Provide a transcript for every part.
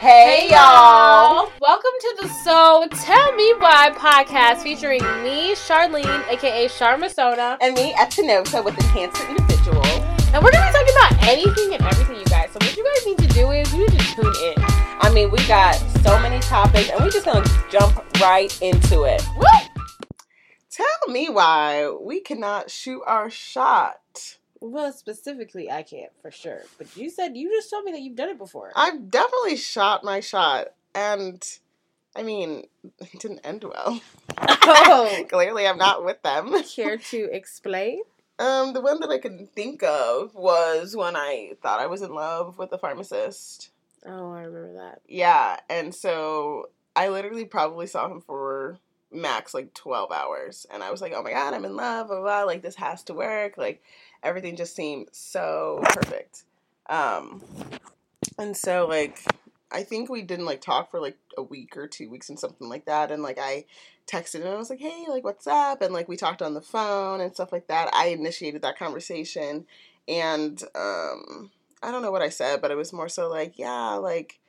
Hey, y'all. Welcome to the So Tell Me Why podcast featuring me, Charlene, aka Charmasona. And me, Etinosa, with Enhanced Individual. And we're gonna be talking about anything and everything, you guys. So what you guys need to do is you need to tune in. I mean, we got so many topics, and we're just gonna jump right into it. Woo! Tell me why we cannot shoot our shot. Well, specifically, I can't for sure. But you said you just told me that you've done it before. I've definitely shot my shot, and I mean, it didn't end well. Oh. Clearly, I'm not with them. Care to explain? Um, the one that I can think of was when I thought I was in love with a pharmacist. Oh, I remember that. Yeah, and so I literally probably saw him for max like 12 hours and I was like, "Oh my god, I'm in love." Blah, blah, blah. Like this has to work. Like everything just seemed so perfect. Um and so like I think we didn't like talk for like a week or 2 weeks and something like that and like I texted him and I was like, "Hey, like what's up?" and like we talked on the phone and stuff like that. I initiated that conversation and um I don't know what I said, but it was more so like, yeah, like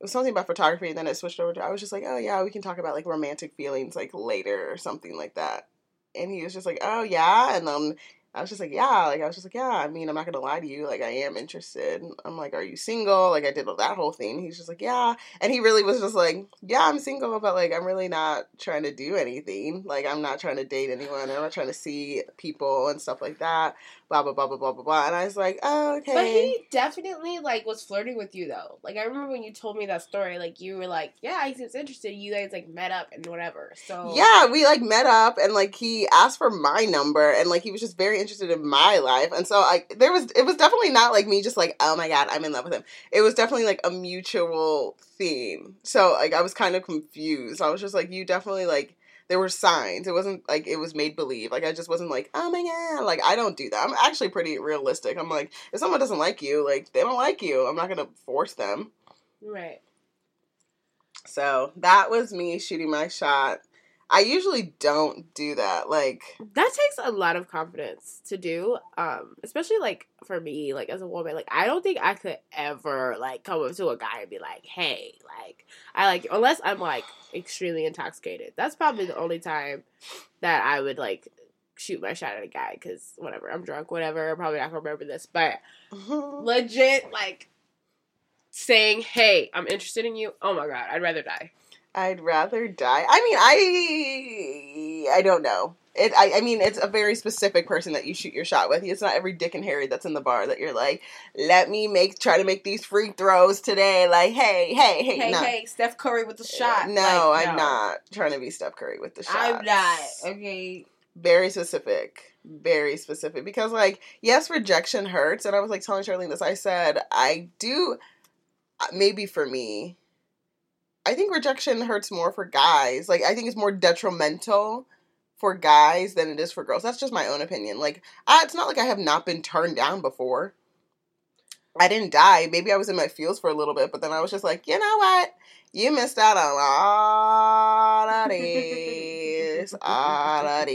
it was something about photography, and then it switched over to. I was just like, oh yeah, we can talk about like romantic feelings like later or something like that. And he was just like, oh yeah, and then I was just like, yeah, like I was just like, yeah. I mean, I'm not gonna lie to you, like I am interested. I'm like, are you single? Like I did that whole thing. He's just like, yeah, and he really was just like, yeah, I'm single, but like I'm really not trying to do anything. Like I'm not trying to date anyone. I'm not trying to see people and stuff like that. Blah blah blah blah blah blah blah. And I was like, oh okay. But he definitely like was flirting with you though. Like I remember when you told me that story, like you were like, Yeah, he seems interested. You guys like met up and whatever. So Yeah, we like met up and like he asked for my number and like he was just very interested in my life. And so like there was it was definitely not like me just like, oh my god, I'm in love with him. It was definitely like a mutual theme. So like I was kind of confused. I was just like, you definitely like there were signs. It wasn't like it was made believe. Like I just wasn't like, oh my god, like I don't do that. I'm actually pretty realistic. I'm like, if someone doesn't like you, like they don't like you. I'm not gonna force them. Right. So that was me shooting my shot. I usually don't do that. Like That takes a lot of confidence to do. Um, especially like for me, like as a woman, like I don't think I could ever like come up to a guy and be like, Hey, like I like unless I'm like extremely intoxicated. That's probably the only time that I would like shoot my shot at a guy because whatever, I'm drunk, whatever, I'm probably not gonna remember this. But legit like saying, Hey, I'm interested in you, oh my god, I'd rather die. I'd rather die. I mean, I I don't know. It. I, I mean, it's a very specific person that you shoot your shot with. It's not every Dick and Harry that's in the bar that you're like, let me make try to make these free throws today. Like, hey, hey, hey, Hey, no. hey, Steph Curry with the shot. No, Like, I'm no. not trying to be Steph Curry with the shot. I'm not. Okay. Very specific. Very specific. Because like, yes, rejection hurts. And I was like telling Charlene this. I said, I do uh, maybe for me, I think rejection hurts more for guys. Like I think it's more detrimental for guys than it is for girls. That's just my own opinion. Like I, it's not like I have not been turned down before. I didn't die. Maybe I was in my feels for a little bit, but then I was just like, you know what? You missed out on all of all of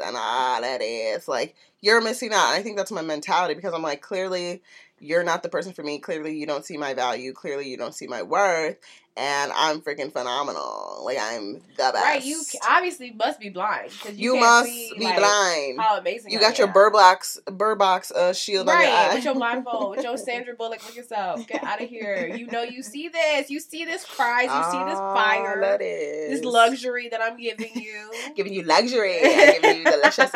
and all of. Like you're missing out. I think that's my mentality because I'm like, clearly you're not the person for me. Clearly you don't see my value. Clearly you don't see my worth. And I'm freaking phenomenal. Like I'm the best. Right, you obviously must be blind because You you, must see, be like, blind. How amazing! You got your. Bird Box Burbox uh, shield on your Right, eye. with your blindfold, with your Sandra Bullock, look yourself. Get out of here. You know you see this. You see this prize. You see this All fire. that is. This luxury that I'm giving you. Giving you luxury. I'm giving you deliciousness.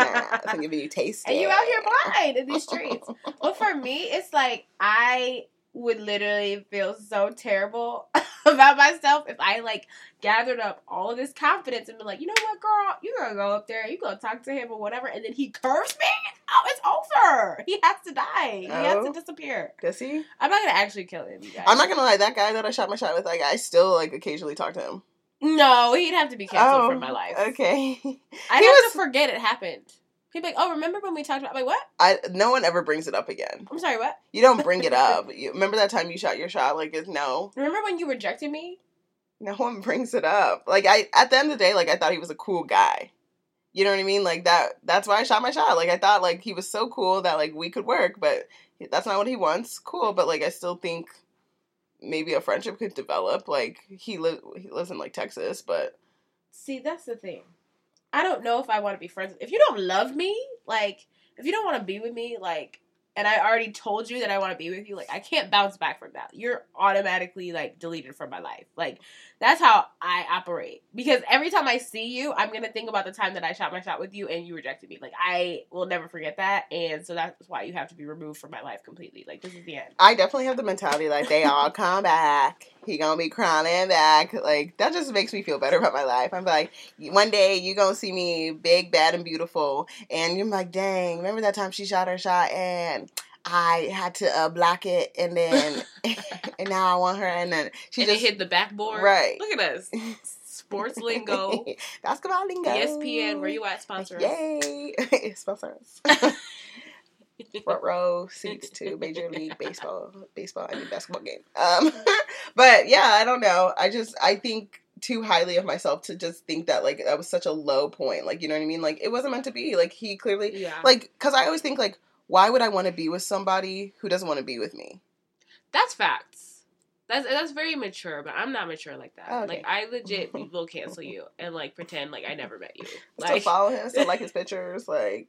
I'm giving you taste. and you out here blind in these streets. Well, for me, it's like I would literally feel so terrible about myself if I like gathered up all of this confidence and be like, you know what, girl, you're gonna go up there, you're gonna talk to him or whatever, and then he curves me. Oh, it's over. He has to die. He has Oh. to disappear. Does he? I'm not gonna actually kill him. I'm not gonna lie. That guy that I shot my shot with, like, I still like occasionally talk to him. No, he'd have to be canceled from oh, my life. Okay. I'd have was- to forget it happened. He'd be like, "Oh, remember when we talked about?" I'm like, what? I no one ever brings it up again. I'm sorry, what? You don't bring it up. You, remember that time you shot your shot? Like, it's no, Remember when you rejected me? no one brings it up. Like, I at the end of the day, like, I thought he was a cool guy. You know what I mean? Like that. That's why I shot my shot. Like, I thought like he was so cool that like we could work, but that's not what he wants. Cool, but like I still think maybe a friendship could develop. Like he lives he lives in like Texas, but See, that's the thing. I don't know if I want to be friends. If you don't love me, like, if you don't want to be with me, like, and I already told you that I want to be with you, like, I can't bounce back from that. You're automatically, like, deleted from my life. Like, that's how I operate. Because every time I see you, I'm to think about the time that I shot my shot with you and you rejected me. Like, I will never forget that. And so that's why you have to be removed from my life completely. Like, this is the end. I definitely have the mentality like they all come back. He gonna be crawling back. Like that just makes me feel better about my life. I'm like, one day you gonna see me big, bad, and beautiful, and you're like, dang, remember that time she shot her shot and I had to uh, block it, and then and now I want her, and then she and just it hit the backboard. Right. Look at us. Sports lingo. basketball lingo. ESPN, where you at? Sponsor us. Yay! Sponsor us. Front row seats to Major League Baseball, baseball, I mean basketball game. Um, but yeah, I don't know. I just I think too highly of myself to just think that like that was such a low point. Like you know what I mean? Like it wasn't meant to be. Like he clearly Yeah. like because I always think like why would I want to be with somebody who doesn't want to be with me? That's facts. That's that's very mature, but I'm not mature like that. Okay. Like I legit will cancel you and like pretend like I never met you. Still Like follow him, still like his pictures, like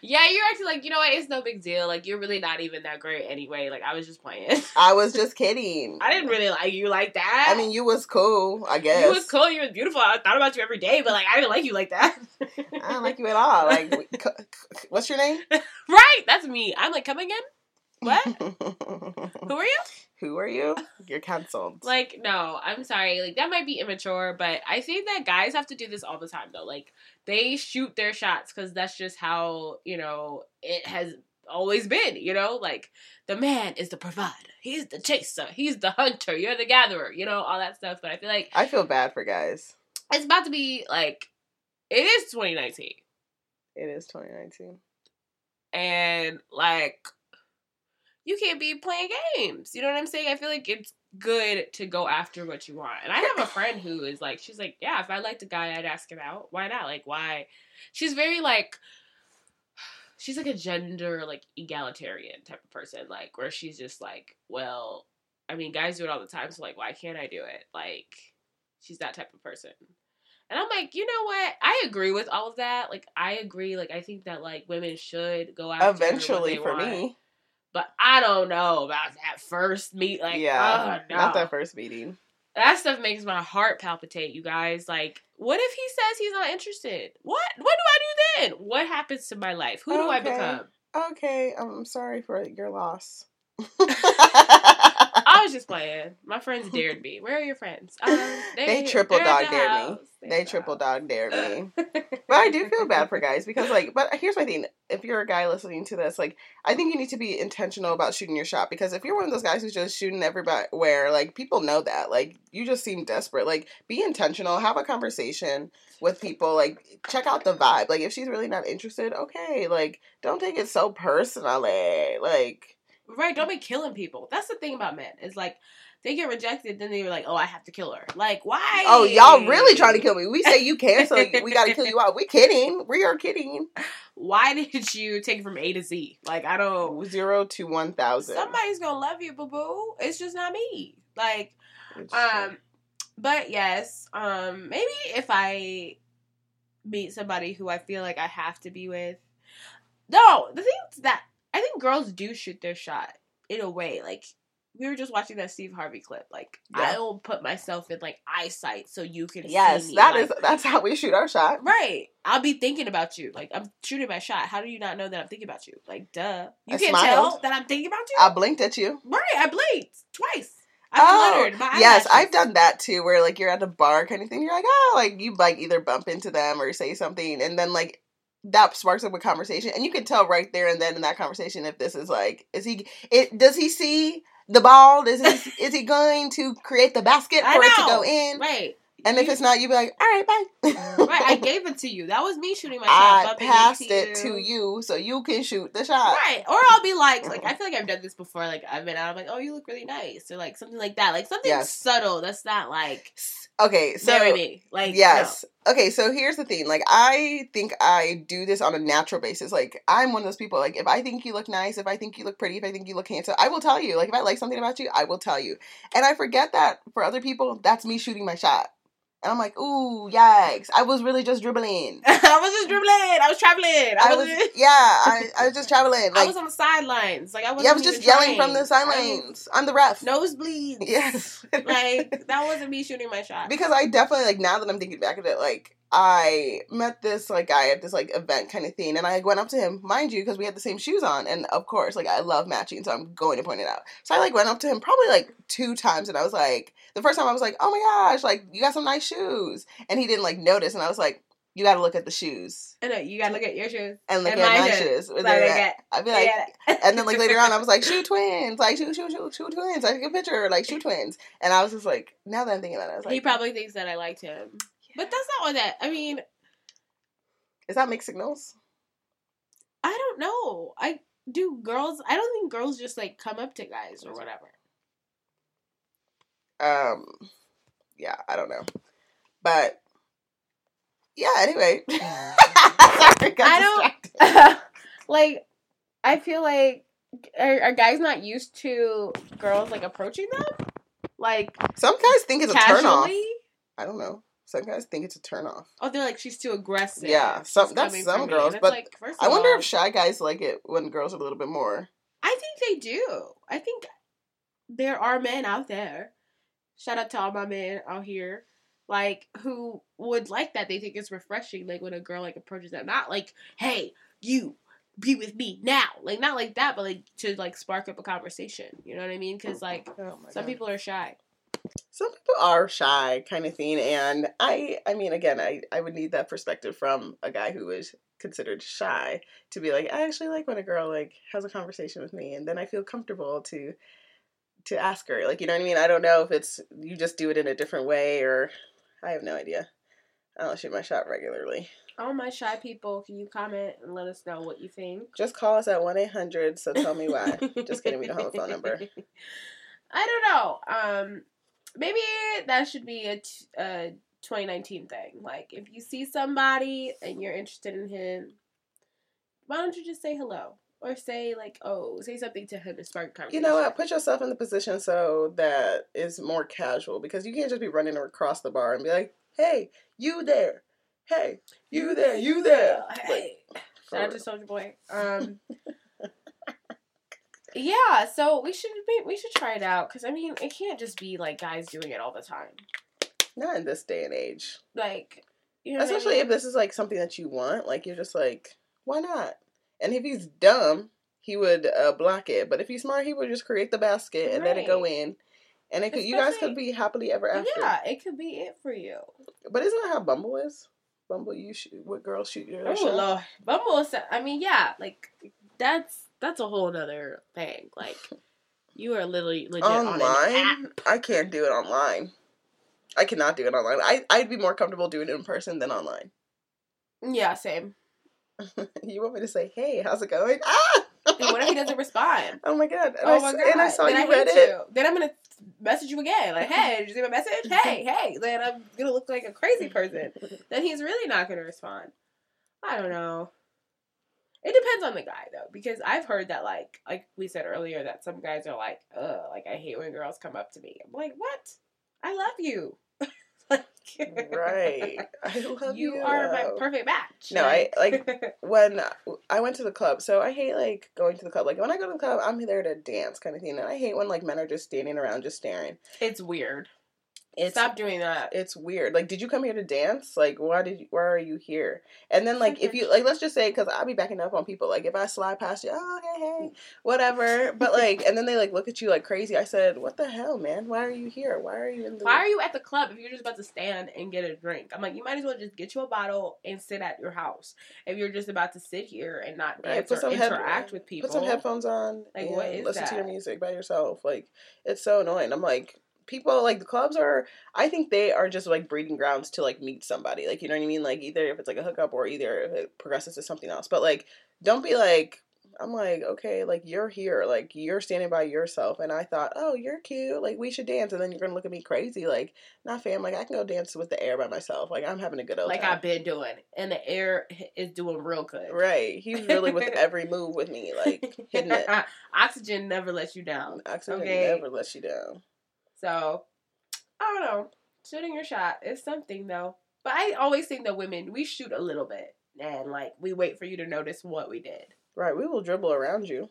yeah, you're actually like you know what? It's no big deal. Like you're really not even that great anyway. Like I was just playing. I was just kidding. I didn't really like you like that. I mean, you was cool, I guess. you was cool. You was beautiful. I thought about you every day, but like I didn't like you like that. I don't like you at all. Like, we- c- c- what's your name? right? That's me. I'm like, come again? What? Who are you? Who are you? You're canceled. Like, no, I'm sorry. Like, that might be immature, but I think that guys have to do this all the time, though. Like, they shoot their shots because that's just how, you know, it has always been, you know? Like, the man is the provider, he's the chaser, he's the hunter, you're the gatherer, you know, all that stuff. But I feel like I feel bad for guys. it's about to be, like, it is 2019. It is 2019. and like you can't be playing games. You know what I'm saying? I feel like it's good to go after what you want. And I have a friend who is like, she's like, yeah, if I liked a guy, I'd ask him out. Why not? Like, why? She's very like, she's like a gender like egalitarian type of person, like where she's just like, well, I mean, guys do it all the time, so like, why can't I do it? Like, she's that type of person. And I'm like, you know what? I agree with all of that. Like, I agree. Like, I think that like women should go after what Eventually, for want. me. But I don't know about that first meet. Like, yeah. oh, no. Not that first meeting. That stuff makes my heart palpitate, you guys. Like, what if he says he's not interested? What? What do I do then? What happens to my life? Who do I Okay. become? Okay, I'm sorry for your loss. I was just playing. My friends dared me. Where are your friends? Um, They triple they're at dog the dared me. They triple dog dared me. But I do feel bad for guys because, like, but here's my thing: if you're a guy listening to this, like, I think you need to be intentional about shooting your shot because if you're one of those guys who's just shooting everybody, where like people know that, like, you just seem desperate. Like, be intentional, have a conversation with people, like, check out the vibe. Like, if she's really not interested, okay, like, don't take it so personally. Like, Right, don't be killing people. That's the thing about men. Is like they get rejected, then they're like, "Oh, I have to kill her." Like, why? oh, y'all really trying to kill me? We say you can, so we got to kill you out. We kidding? We are kidding. Why did you take it from A to Z? Like, I don't. Zero to one thousand. Somebody's gonna love you, boo boo. It's just not me. Like, um, but yes, um, maybe if I meet somebody who I feel like I have to be with. No, the thing that I think girls do shoot their shot in a way. Like we were just watching that Steve Harvey clip. Like Yeah. I will put myself in like eyesight so you can Yes, see that Like, is that's how we shoot our shot. right. I'll be thinking about you. Like I'm shooting my shot. How do you not know that I'm thinking about you? Like duh. You I can't smiled. tell that I'm thinking about you. I blinked at you. right. I blinked twice. I Oh, fluttered. My yes. I've done that too. Where like you're at a bar kind of thing. You're like, oh, like you like either bump into them or say something, and then like that sparks up a conversation, and you can tell right there and then in that conversation if this is like, is he? It does he see the ball? Does he? is he going to create the basket for it to go in? Right. And if it's not, you be like, all right, bye. right, I gave it to you. That was me shooting my shot. I passed it to you so you can shoot the shot. Right. Or I'll be like, like I feel like I've done this before. Like I've been out, I'm like, oh, you look really nice, or like something like that. Like something Yes. subtle. That's not like Okay, so marry me. Like yes. Okay, so here's the thing. Like I think I do this on a natural basis. Like I'm one of those people. Like if I think you look nice, if I think you look pretty, if I think you look handsome, I will tell you. Like if I like something about you, I will tell you. And I forget that for other people, that's me shooting my shot. And I'm like, ooh, yikes! I was really just dribbling. I was just dribbling. I was traveling. I, I was. was, yeah, I, I was just traveling. I was on the sidelines. Like I was. yeah, I was just yelling from the sidelines. I'm the ref. Nosebleeds. Yes. like that wasn't me shooting my shot. because I definitely like now that I'm thinking back at it, like I met this like guy at this like event kind of thing, and I went up to him, mind you, because we had the same shoes on, and of course, like I love matching, so I'm going to point it out. So I like went up to him probably like two times, and I was like, the first time I was like, oh my gosh, like you got some nice shoes, and he didn't like notice, and I was like, you got to look at the shoes I know you gotta look at your shoes. and look And at my shoes. shoes. Like, They're look at- at- I'd be like, and then like later on, I was like, shoe twins, like shoe shoe shoe shoe twins. I took a picture, like shoe twins, and I was just like, now that I'm thinking about it, I was like, he probably thinks that I liked him, but that's not what that. I mean, is that mixed signals? I don't know. I do girls. I don't think girls just like come up to guys or whatever. Um, yeah, I don't know, but yeah. Anyway, Sorry, I don't- like, I feel like are, are guys not used to girls like approaching them, like Some guys think it's a turn off. casually? I don't know. Some guys think it's a turn off. Oh, they're like she's too aggressive. Yeah, She's some- that's some girls, And it's but like, first I wonder all, if shy guys like it when girls are a little bit more. I think they do. I think there are men out there. Shout out to all my men out here, like who would like that. They think it's refreshing, like when a girl like approaches them. Not like, "Hey, you be with me now," like not like that, but like to like spark up a conversation. You know what I mean? Because mm-hmm. like Oh some God. people are shy. Some people are shy kind of thing and i i mean again i i would need that perspective from a guy who is considered shy to be like i actually like when a girl like has a conversation with me and then i feel comfortable to to ask her like you know what i mean i don't know if it's you just do it in a different way or i have no idea i don't shoot my shot regularly All my shy people, can you comment and let us know what you think? just call us at 1-800 so tell me why just kidding we don't have a phone number I don't know. Um, maybe that should be a, t- a 2019 thing. Like, if you see somebody and you're interested in him, why don't you just say hello or say like, oh, say something to him to spark a You know what? Put yourself in the position so that is more casual because you can't just be running across the bar and be like, "Hey, you there? Hey, you there? You there?" Hey. Like, Shout out to Soulja Boy. Um. yeah, so we should be, we should try it out because I mean it can't just be like guys doing it all the time. not in this day and age. Like you know, what I Especially mean? if this is like something that you want. Like you're just like, why not? And if he's dumb, he would uh, block it. But if he's smart, he would just create the basket and let it go in. And it could, you guys could be happily ever after. yeah, it could be it for you. But isn't that how Bumble is? Bumble, you shoot what girls shoot your Oh shot? lord, Bumble. Is, I mean, yeah, like that's that's a whole other thing. Like you are literally legit on online app. i can't do it online i cannot do it online I, i'd be more comfortable doing it in person than online Yeah, same. you want me to say hey how's it going ah And what if he doesn't respond? oh my god and, oh I, my god! and I saw then you I read it. You. Then I'm gonna message you again, like, "Hey, did you see my message? Hey, hey." Then I'm gonna look like a crazy person. Then he's really not gonna respond. I don't know. It depends on the guy though, because I've heard that like like we said earlier that some guys are like, ugh, like I hate when girls come up to me. I'm like, what? I love you. like, right i love you You are my perfect match. No, I- like- when I went to the club, so I hate like going to the club. Like when I go to the club, I'm there to dance, kind of thing. And I hate when like men are just standing around, just staring. it's weird. It's Stop doing that. it's weird. Like, did you come here to dance? Like, why did you? Why are you here? And then, like, if you like, let's just say, because I'll be backing up on people. Like, if I slide past you, oh, hey, hey, whatever. But like, and then they like look at you like crazy. I said, what the hell, man? Why are you here? Why are you in the? Why are you at the club if you're just about to stand and get a drink? I'm like, you might as well just get you a bottle and sit at your house. If you're just about to sit here and not dance or head- interact with people, Put some headphones on. Like, and what is listen to your music by yourself. Like, it's so annoying. I'm like, people like the clubs are I think they are just like breeding grounds to like meet somebody. Like you know what I mean? Like either if it's like a hookup or either if it progresses to something else. But like don't be like I'm like, okay, like you're here, like you're standing by yourself, and I thought, oh, you're cute, like we should dance, and then you're gonna look at me crazy, like, not fam, like I can go dance with the air by myself, like I'm having a good old like time. I've been doing, and the air is doing real good. Right, he's really with every move with me, like hitting it. Oxygen never lets you down. Oxygen Okay. never lets you down. So I don't know. Shooting your shot is something though. But I always think that women we shoot a little bit and like we wait for you to notice what we did. Right, we will dribble around you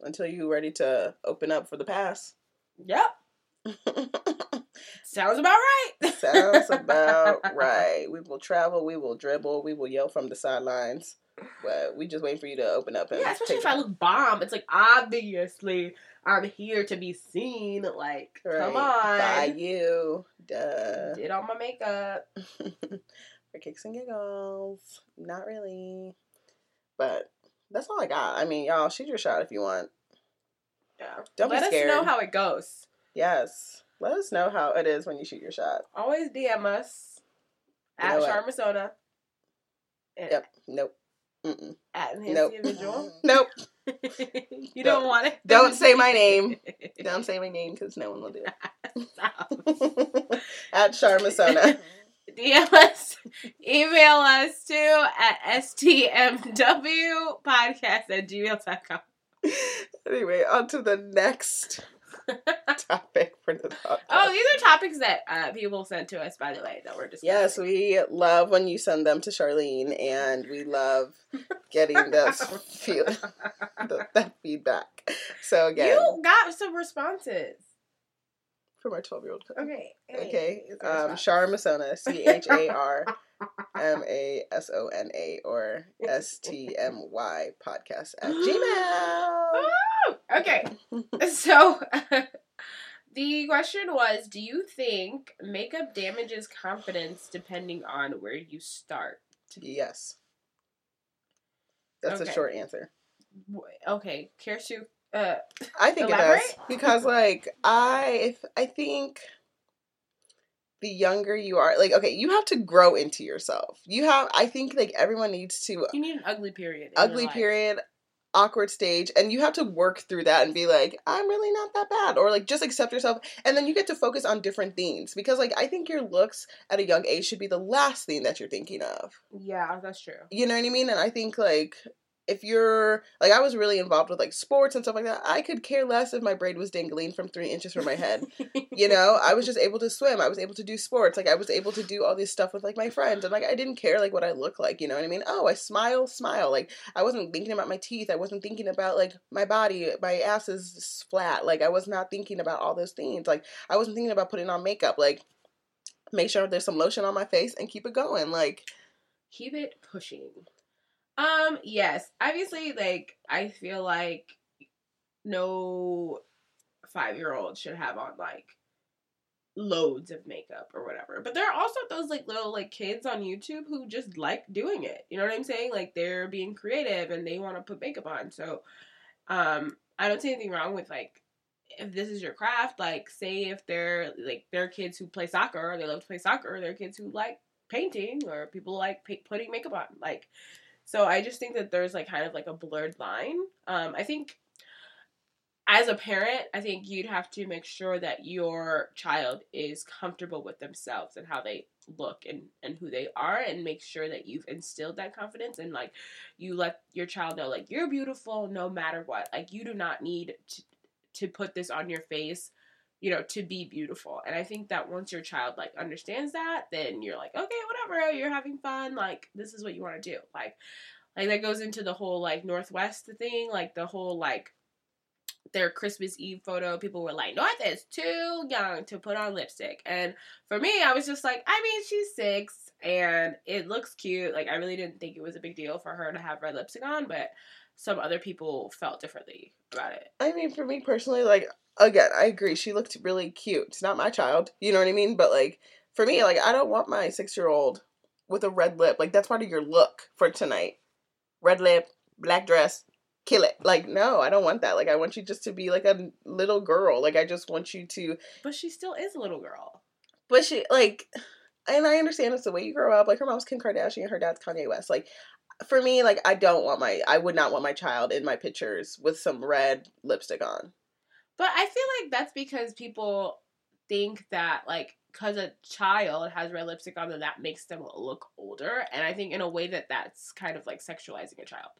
until you're ready to open up for the pass. Yep. Sounds about right. Sounds about right. We will travel, we will dribble, we will yell from the sidelines. But we just waiting for you to open up and Yeah, especially if I look bomb. It's like obviously I'm here to be seen. Like, come on. By you. Duh. Did all my makeup. For kicks and giggles. Not really. But that's all I got. I mean, y'all shoot your shot if you want. Yeah. Don't Let be scared. us know how it goes. Yes. Let us know how it is when you shoot your shot. Always DM us You at? Charmasona. Yep. Nope. Mm-mm. At Nope. Individual. Nope. you don't, want it. Don't say my name. Don't say my name because no one will do Stop. it. At Charmasona. DM us, email us too at stmwpodcast at gmail.com. anyway, on to the next topic for the podcast. Oh, these are topics that uh, people sent to us, by the way, that we're discussing. Yes, we love when you send them to Charlene, and we love getting this feel, the, that feedback. So again, You got some responses. from our twelve-year-old. Okay. Okay, um. Charmasona, C H A R M A S O N A, or S T M Y podcast at Gmail. Okay. So the question was Do you think makeup damages confidence depending on where you start? Yes, that's Okay. short answer. Okay, care to uh I think it does because, like, I if I think the younger you are, like, okay, you have to grow into yourself. You have, I think, like everyone needs to you need an ugly period. ugly period, awkward stage, and you have to work through that and be like, I'm really not that bad, or like just accept yourself, and then you get to focus on different things because, like, I think your looks at a young age should be the last thing that you're thinking of. Yeah, that's true. You know what I mean? And I think like if you're like I was really involved with like sports and stuff like that, I could care less if my braid was dangling from three inches from my head. You know, I was just able to swim. I was able to do sports. Like I was able to do all this stuff with like my friends, and like I didn't care like what I look like. You know what I mean? Oh, I smile, smile. Like I wasn't thinking about my teeth. I wasn't thinking about like my body. My ass is flat. Like I was not thinking about all those things. Like I wasn't thinking about putting on makeup. Like make sure there's some lotion on my face and keep it going. Like Keep it pushing. Um, yes. Obviously, like I feel like no five year old should have on like loads of makeup or whatever. But there are also those like little like kids on YouTube who just like doing it. You know what I'm saying? Like they're being creative and they want to put makeup on. So um I don't see anything wrong with like if this is your craft, like say if they're like there are kids who play soccer, or they love to play soccer, there are kids who like painting or people like pa- putting makeup on. Like so I just think that there's like kind of like a blurred line. Um I think as a parent, I think you'd have to make sure that your child is comfortable with themselves and how they look and, and who they are and make sure that you've instilled that confidence and like you let your child know like you're beautiful no matter what. Like you do not need to to put this on your face, you know, to be beautiful. And I think that once your child like understands that, then you're like, okay, whatever, you're having fun, like this is what you want to do. Like like that goes into the whole like North West thing, like the whole like their Christmas Eve photo, people were like, North is too young to put on lipstick. And for me, I was just like, I mean, she's six and it looks cute. Like, I really didn't think it was a big deal for her to have red lipstick on, but some other people felt differently about it. I mean, for me personally, like again, I agree. She looked really cute. It's not my child, you know what I mean? But like for me, like I don't want my six year old with a red lip. Like that's part of your look for tonight. Red lip, black dress, kill it. Like, no, I don't want that. Like, I want you just to be like a little girl. Like, I just want you to. But she still is a little girl. But she like, and I understand it's the way you grow up. Like, her mom's Kim Kardashian, her dad's Kanye West. Like, for me, like, I don't want my, I would not want my child in my pictures with some red lipstick on. But I feel like that's because people think that like because a child has red lipstick on, then that makes them look older. And I think in a way that that's kind of like sexualizing a child.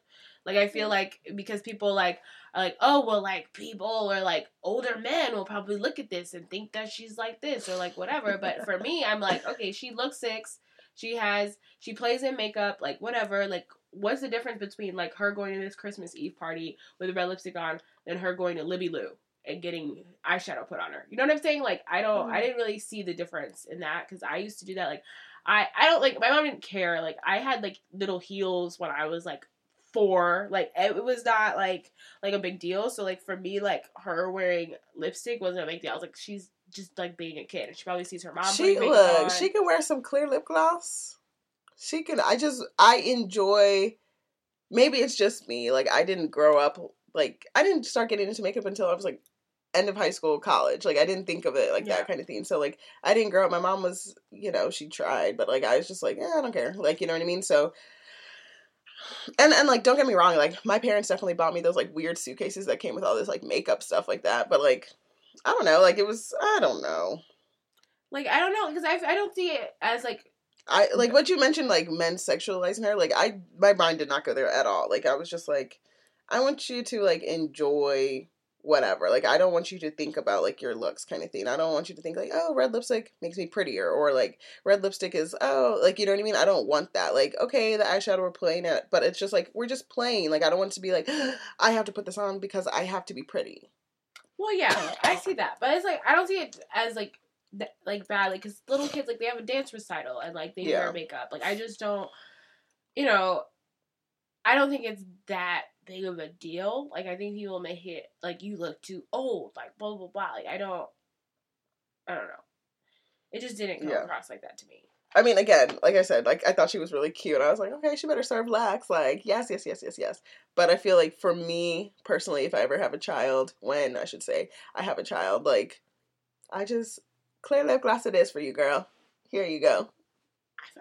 Like I feel mm-hmm. like because people like are like, oh well, like people or like older men will probably look at this and think that she's like this or like whatever. But for me, I'm like, okay, she looks six. She has she plays in makeup, like whatever. Like what's the difference between like her going to this Christmas Eve party with a red lipstick on and her going to Libby Lu? And getting eyeshadow put on her. You know what I'm saying? Like I don't I mm-hmm. didn't really see the difference in that cuz I used to do that like I I don't like my mom didn't care. Like I had like little heels when I was like 4. Like it was not like like a big deal. So like for me like her wearing lipstick wasn't a big deal. I was like she's just like being a kid and she probably sees her mom She look, she can wear some clear lip gloss. She can I just I enjoy maybe it's just me. Like I didn't grow up like I didn't start getting into makeup until I was like end of high school, college. Like I didn't think of it like Yeah. that kind of thing. So like I didn't grow up. My mom was, you know, she tried, but like I was just like, eh, I don't care. Like you know what I mean. So. And and like don't get me wrong, like my parents definitely bought me those like weird suitcases that came with all this like makeup stuff like that. But like, I don't know, like it was I don't know. Like I don't know because I I don't see it as like I like what you mentioned, like men sexualizing her. Like I, my mind did not go there at all. Like I was just like, I want you to like enjoy whatever. Like I don't want you to think about like your looks kind of thing. I don't want you to think like, oh, red lipstick makes me prettier, or like red lipstick is oh, like you know what I mean. I don't want that. Like okay, the eyeshadow we're playing at, but it's just like we're just playing. Like I don't want it to be like, I have to put this on because I have to be pretty. Well, yeah, I see that, but it's like I don't see it as like th- like bad, like because little kids like they have a dance recital and like they Yeah. wear makeup. Like I just don't, you know, I don't think it's that big of a deal. Like I think people make it like you look too old, like blah blah blah. Like I don't, I don't know. It just didn't come Yeah. across like that to me. I mean, again, like I said, like I thought she was really cute. I was like, okay, she better serve lax. Like, yes, yes, yes, yes, yes. But I feel like for me personally, if I ever have a child, when I should say I have a child, like I just clear lip gloss it is for you, girl. Here you go.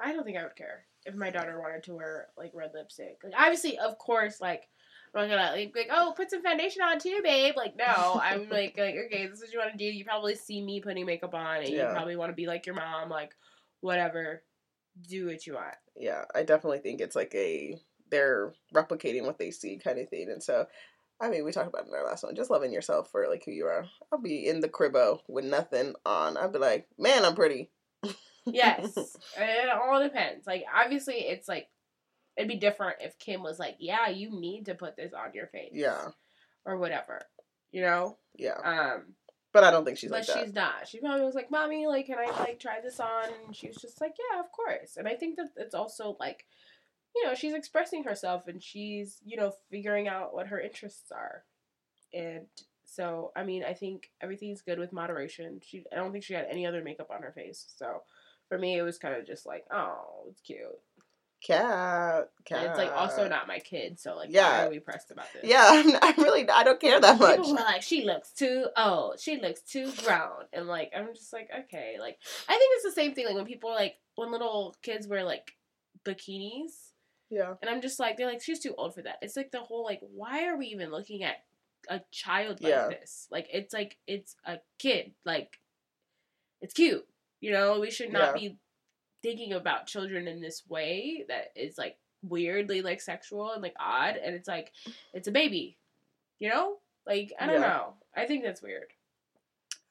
I don't think I would care if my daughter wanted to wear like red lipstick. Like obviously, of course, like I'm not gonna like, like oh put some foundation on too, babe. Like no, I'm like like okay, this is what you want to do. You probably see me putting makeup on, and Yeah. you probably want to be like your mom, like whatever. Do what you want. Yeah, I definitely think it's like a they're replicating what they see kind of thing, and so. I mean, we talked about it in our last one. Just loving yourself for like who you are. I'll be in the cribbo with nothing on. I'll be like, man, I'm pretty. Yes, it all depends. Like obviously, it's like it'd be different if Kim was like, yeah, you need to put this on your face, yeah, or whatever, you know. yeah. Um, But I don't think she's but like that. she's not. She probably was like, "Mommy, like, can I like try this on?" And she was just like, "Yeah, of course." And I think that it's also like, you know, she's expressing herself and she's you know figuring out what her interests are, and so I mean, I think everything's good with moderation. She, I don't think she had any other makeup on her face, so for me, it was kind of just like, "Oh, it's cute." Cat, cat. It's like also not my kid, so like, Yeah. why are we pressed about this? Yeah, I'm, I really, I don't care that much. People were like, she looks too old. She looks too grown. And like, I'm just like, okay. Like, I think it's the same thing. Like when people are like when little kids wear like bikinis, Yeah, and I'm just like, they're like, she's too old for that. It's like the whole like, why are we even looking at a child like Yeah. this? Like, it's like it's a kid. Like, it's cute. You know, we should not be thinking about children in this way that is like weirdly like sexual and like odd. And it's like, it's a baby. You know, like I don't Yeah. know. I think that's weird.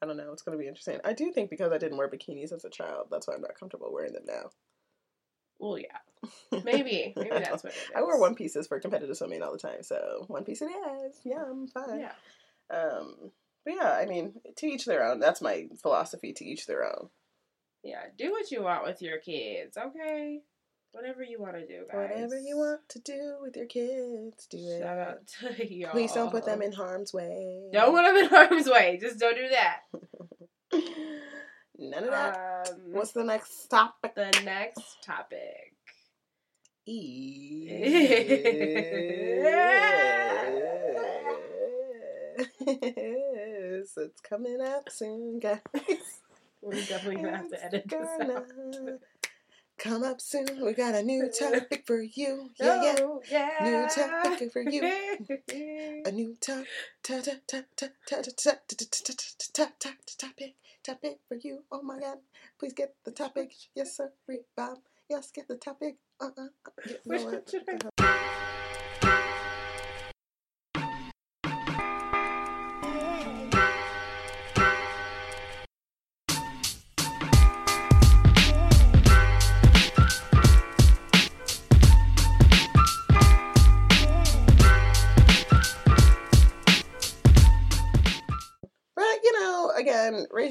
I don't know. It's gonna be interesting. I do think because I didn't wear bikinis as a child, that's why I'm not comfortable wearing them now. Well, yeah, maybe, maybe that's what it is. I wear one pieces for competitive swimming all the time, so one piece it is. Yeah, I'm fine. Yeah. Um, but yeah, I mean, to each their own. That's my philosophy. To each their own. Yeah, do what you want with your kids, okay? Whatever you want to do, guys. Whatever you want to do with your kids, do it. Shout out to y'all. Please don't put them in harm's way. Don't put them in harm's way. Just don't do that. None of that. Um, What's the next topic? the next topic? is. It's coming up soon, guys. We're definitely gonna have to edit this out. Come up soon. We got a new topic for you. Yeah, oh, yeah. New topic for you. a new topic. Topic. For you. Oh my God. Please get the topic. Yes, sir. Bob. Yes, get the topic. Uh-uh. You know what?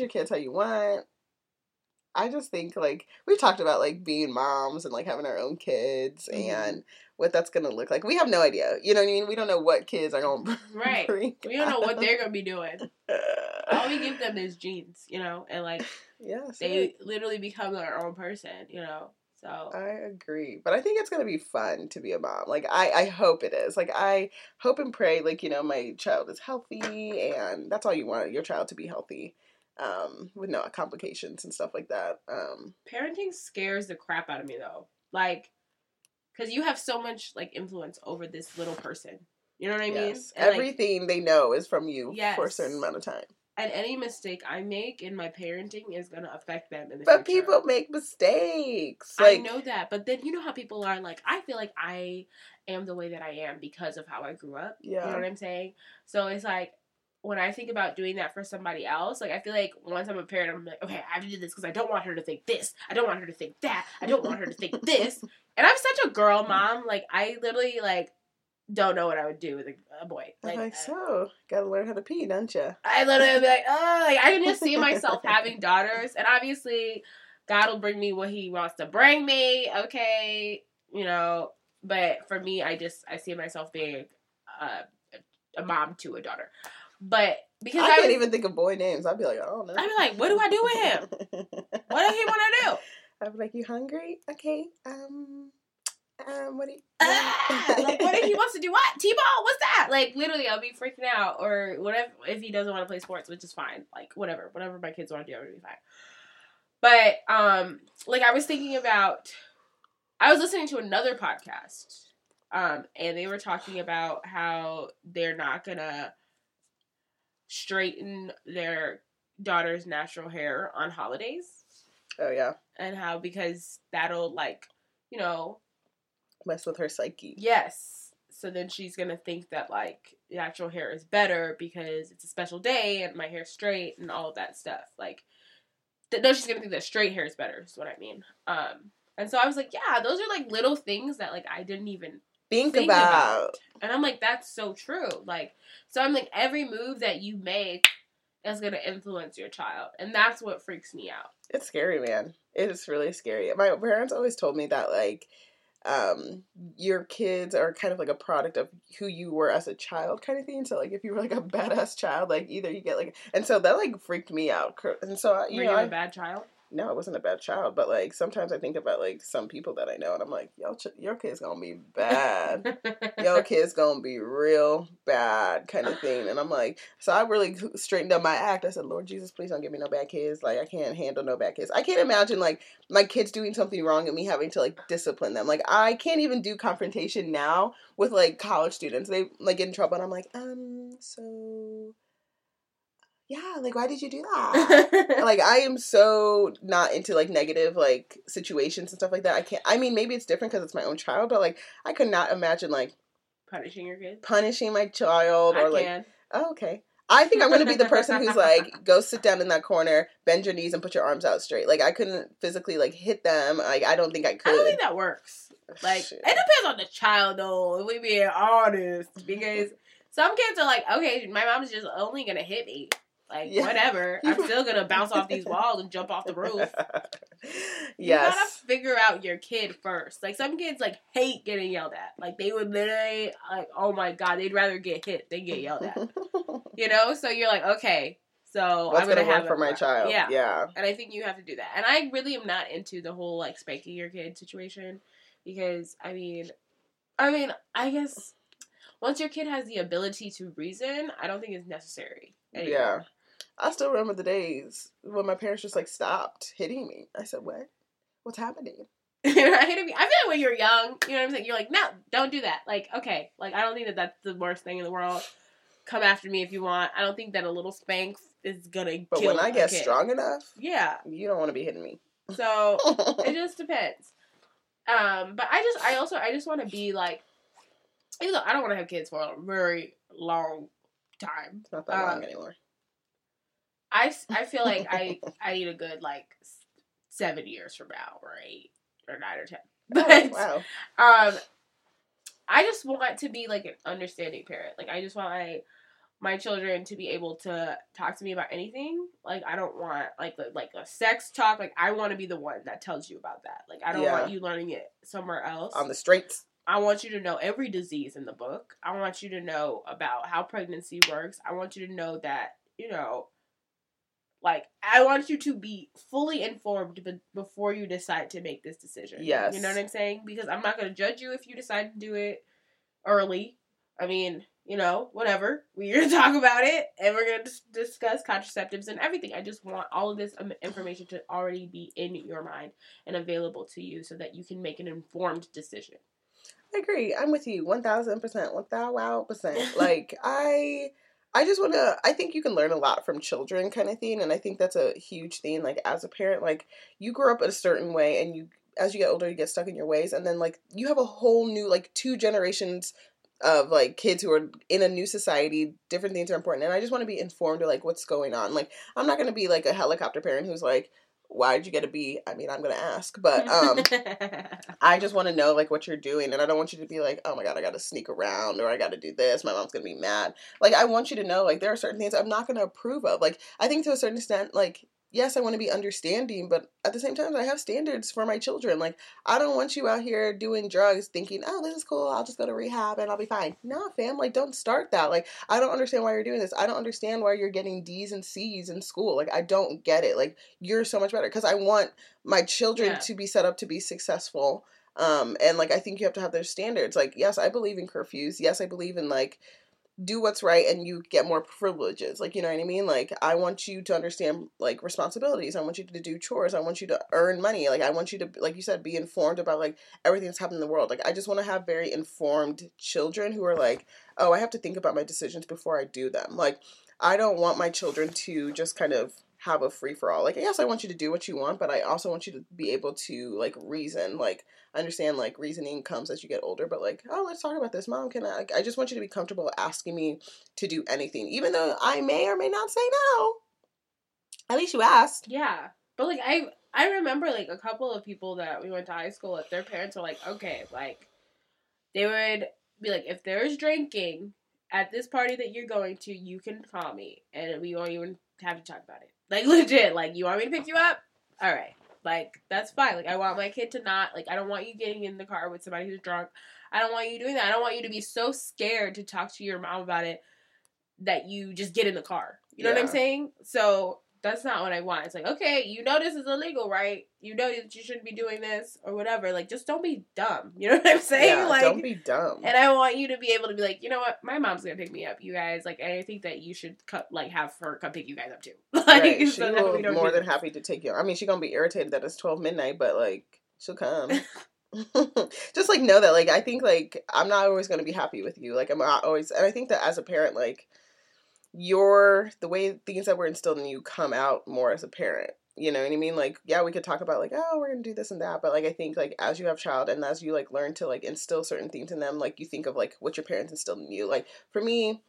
Kids how you want. I just think like we've talked about like being moms and like having our own kids Mhm. and what that's gonna look like. We have no idea. You know what I mean? We don't know what kids are gonna Right. We don't know what they're gonna be doing. All we give them is genes, you know, and like yes, they literally become their own person, you know. So I agree, but I think it's gonna be fun to be a mom. Like I, I hope it is. Like I hope and pray, like you know, my child is healthy, and that's all you want your child to be healthy, um, with no complications and stuff like that. Um, parenting scares the crap out of me though. Like, cause you have so much like influence over this little person. You know what I mean? yes, And, like, everything they know is from you for a certain amount of time. and any mistake I make in my parenting is gonna affect them in the But future. But people make mistakes. I know that, but then you know how people are. Like, I feel like I am the way that I am because of how I grew up. Yeah. You know what I'm saying? So it's like when I think about doing that for somebody else, like I feel like once I'm a parent, I'm like, okay, I have to do this because I don't want her to think this. I don't want her to think that. I don't want her to think this. And I'm such a girl mom. Like I literally like don't know what I would do with a, a boy. I'm Like, like so, gotta learn how to pee, don't you? I literally would be like, oh, like I can just see myself having daughters, and obviously, God will bring me what He wants to bring me. Okay, you know, but for me, I just I see myself being uh, a mom to a daughter, but because I I, can't was, even think of boy names. I'd be like, I don't know. I'd be like, what do I do with him? What does he want to do? I'd be like, you hungry? Okay. Um. Um. What do you? Ah, like, what if he wants to do what? T-ball? What's that? Like, literally, I'll be freaking out. Or whatever, if he doesn't want to play sports, which is fine. Like, whatever. Whatever my kids want to do, I'm to be fine. But, um, like, I was thinking about, I was listening to another podcast, um, and they were talking about how they're not to straighten their daughter's natural hair on holidays. Oh yeah, And how, because that'll, like, you know, mess with her psyche. Yes. So then she's gonna think that like natural hair is better because it's a special day and my hair's straight and all of that stuff. Like, th- no, she's gonna think that straight hair is better. Is what I mean. Um, and so I was like, yeah, those are like little things that like I didn't even Think, think about. about. And I'm like, that's so true. Like, so I'm like, every move that you make is gonna influence your child, and that's what freaks me out. It's scary, man. It is really scary. My parents always told me that like um your kids are kind of like a product of who you were as a child kind of thing so like if you were like a badass child like either you get like and so that like freaked me out and so you Were know you I, a bad child? No, I wasn't a bad child, but like sometimes I think about like some people that I know, and I'm like, yo, ch- your kid's gonna be bad. your kid's gonna be real bad, kind of thing. And I'm like, so I really straightened up my act. I said, Lord Jesus, please don't give me no bad kids. Like I can't handle no bad kids. I can't imagine like my kids doing something wrong and me having to like discipline them. Like I can't even do confrontation now with like college students. They like get in trouble, and I'm like, um, so. Yeah, like why did you do that? like I am so not into like negative like situations and stuff like that. I can't. I mean, maybe it's different because it's my own child, but like I could not imagine like Punishing your kid, punishing my child I or like can. oh, okay. I think I'm gonna be the person who's like go sit down in that corner, bend your knees, and put your arms out straight. Like I couldn't physically like hit them. Like I don't think I could. I don't think that works. Like Shit. it depends on the child though, if we being honest. Because some kids are like, okay, my mom's just only gonna hit me. Like Yeah. whatever. I'm still gonna bounce off these walls and jump off the roof. You gotta figure out your kid first. Like some kids like hate getting yelled at. Like they would literally like, oh my god, they'd rather get hit than get yelled at. You know? So you're like, okay, so What's I'm gonna, gonna have for my child? Yeah. Yeah. And I think you have to do that. And I really am not into the whole like spanking your kid situation because I mean, I mean, I guess once your kid has the ability to reason, I don't think it's necessary. Anymore. Yeah. I still remember the days when my parents just like stopped hitting me. I said, "What? What's happening?" you're not hitting me. I feel like when you're young, you know what I'm saying. You're like, no, don't do that. Like, okay, like I don't think that that's the worst thing in the world. Come after me if you want. I don't think that a little spank is gonna. But kill when I get kid. strong enough, yeah. you don't want to be hitting me. So it just depends. Um, but I just, I also, I just want to be like, even though I don't want to have kids for a very long time. It's not that long Um, anymore. I, I feel like I, I need a good like seven years from now, or eight, or nine, or ten. But Oh, wow. um, I just want to be like an understanding parent. Like I just want my my children to be able to talk to me about anything. Like I don't want like the, like a sex talk. Like I want to be the one that tells you about that. Like I don't Yeah. want you learning it somewhere else. On the streets. I want you to know every disease in the book. I want you to know about how pregnancy works. I want you to know that, you know, like I want you to be fully informed be- before you decide to make this decision. Yes. You know what I'm saying? Because I'm not going to judge you if you decide to do it early. I mean, you know, whatever. We're going to talk about it and we're going to dis- discuss contraceptives and everything. I just want all of this um, information to already be in your mind and available to you so that you can make an informed decision. I agree. I'm with you. 1000%, 1000%. Like I I just wanna I think you can learn a lot from children kind of thing. And I think that's a huge thing. Like as a parent, like you grow up a certain way and you as you get older you get stuck in your ways and then like you have a whole new like two generations of like kids who are in a new society different things are important and i just want to be informed of like what's going on like i'm not going to be like a helicopter parent who's like why did you get a b i mean i'm going to ask but um I just want to know like what you're doing, and I don't want you to be like, oh my god, I got to sneak around or I got to do this. My mom's gonna be mad. Like I want you to know like there are certain things I'm not gonna approve of. Like I think to a certain extent, like yes, I want to be understanding, but at the same time, I have standards for my children. Like I don't want you out here doing drugs, thinking, oh, this is cool. I'll just go to rehab and I'll be fine. Nah, fam, like don't start that. Like I don't understand why you're doing this. I don't understand why you're getting D's and C's in school. Like I don't get it. Like you're so much better because I want my children Yeah. to be set up to be successful um and like i think you have to have their standards like yes i believe in curfews yes i believe in like do what's right and you get more privileges like you know what i mean? Like i want you to understand like responsibilities. I want you to do chores. I want you to earn money. Like i want you to like you said be informed about like everything that's happening in the world. Like i just want to have very informed children who are like oh i have to think about my decisions before i do them. Like i don't want my children to just kind of have a free for all like yes i want you to do what you want but i also want you to be able to like reason like understand like reasoning comes as you get older but like oh let's talk about this mom can i like, i just want you to be comfortable asking me to do anything even though i may or may not say no at least you asked Yeah, but like I I remember like a couple of people that we went to high school with. Their parents were like, okay, like they would be like, if there's drinking at this party that you're going to, you can call me, and we won't even have to talk about it. Like legit, like you want me to pick you up? All right, like that's fine. Like I want my kid to not like I don't want you getting in the car with somebody who's drunk. I don't want you doing that. I don't want you to be so scared to talk to your mom about it that you just get in the car. You know what I'm saying? So that's not what I want. It's like, okay, you know this is illegal, right? You know that you shouldn't be doing this or whatever. Like, just don't be dumb. You know what I'm saying? yeah like, don't be dumb and I want you to be able to be like, you know what, my mom's gonna pick me up, you guys. Like, and I think that you should cut, like, have her come pick you guys up too. like, right. she so will more than this. happy to take you i mean she's gonna be irritated that it's 12 midnight but like she'll come just like know that like i think like i'm not always gonna be happy with you like i'm not always and i think that as a parent like your the way things that were instilled in you come out more as a parent you know what i mean like yeah we could talk about like oh we're gonna do this and that but like i think like as you have child and as you like learn to like instill certain things in them like you think of like what your parents instilled in you like for me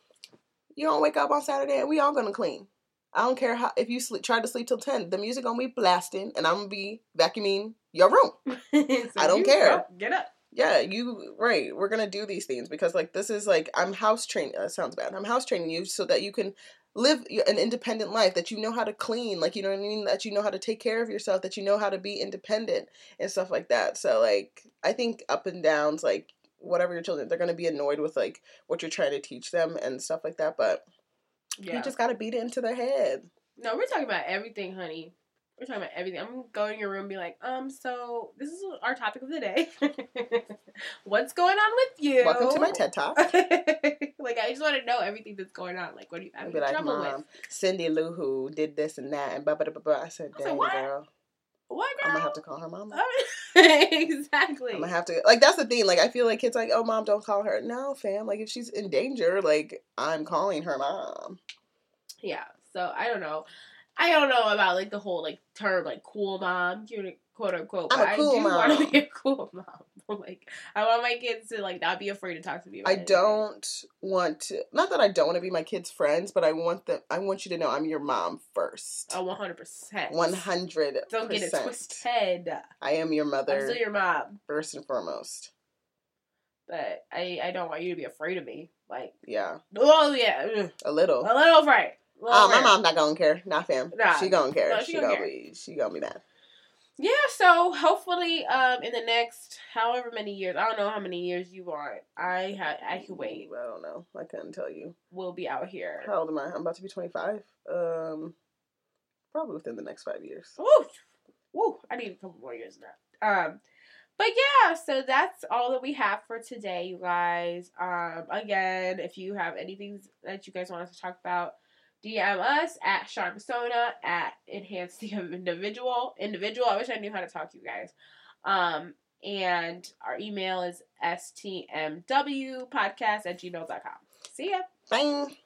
you don't wake up on saturday and we all gonna clean I don't care how if you sleep, try to sleep till ten. The music gonna be blasting, and I'm gonna be vacuuming your room. So I don't care. get up. Yeah, you right. We're gonna do these things because like this is like I'm house training. That uh, sounds bad. I'm house training you so that you can live an independent life. That you know how to clean. Like you know what I mean. That you know how to take care of yourself. That you know how to be independent and stuff like that. So like I think up and downs like whatever your children they're gonna be annoyed with like what you're trying to teach them and stuff like that. But Yeah. you just gotta beat it into their head. no, we're talking about everything, honey. We're talking about everything. I'm gonna go in your room and be like, um, so this is our topic of the day. What's going on with you? Welcome to my TED Talk. like I just want to know everything that's going on. Like what are you having like, trouble Mom, with? Cindy Lou Who did this and that and blah blah blah blah. I said, I dang what? girl, What I'm gonna have to call her mom. exactly. I'm gonna have to like that's the thing. Like I feel like kids like, oh mom, don't call her. No, fam. Like if she's in danger, like I'm calling her mom. Yeah. So I don't know. I don't know about like the whole like term like cool mom, you quote unquote. I'm But a I cool do want mom. to be a cool mom. like I want my kids to like not be afraid to talk to me. About I anything. don't want to. Not that I don't want to be my kids' friends, but I want them. I want you to know I'm your mom first. Oh, one hundred percent. One hundred. Don't get it twisted. I am your mother. I'm still your mom, first and foremost. but I I don't want you to be afraid of me. Like Yeah, oh yeah, a little. a little afraid. Oh, my mom's not gonna care. Not fam. Nah. she gonna care. No, she, she gonna care. be. She gonna be mad. Yeah, so hopefully, um, in the next however many years, I don't know how many years you want. I ha- I can wait. I don't know. I couldn't tell you. We'll be out here. How old am I? I'm about to be 25. Um, probably within the next five years. Woo, woo! I need a couple more years than that. Um, but yeah, so that's all that we have for today, you guys. Um, again, if you have anything that you guys want us to talk about, DM us at Charmasona at Enhance the Individual. Individual. I wish I knew how to talk to you guys. Um, and our email is stmwpodcast at gmail.com. See ya. Bang.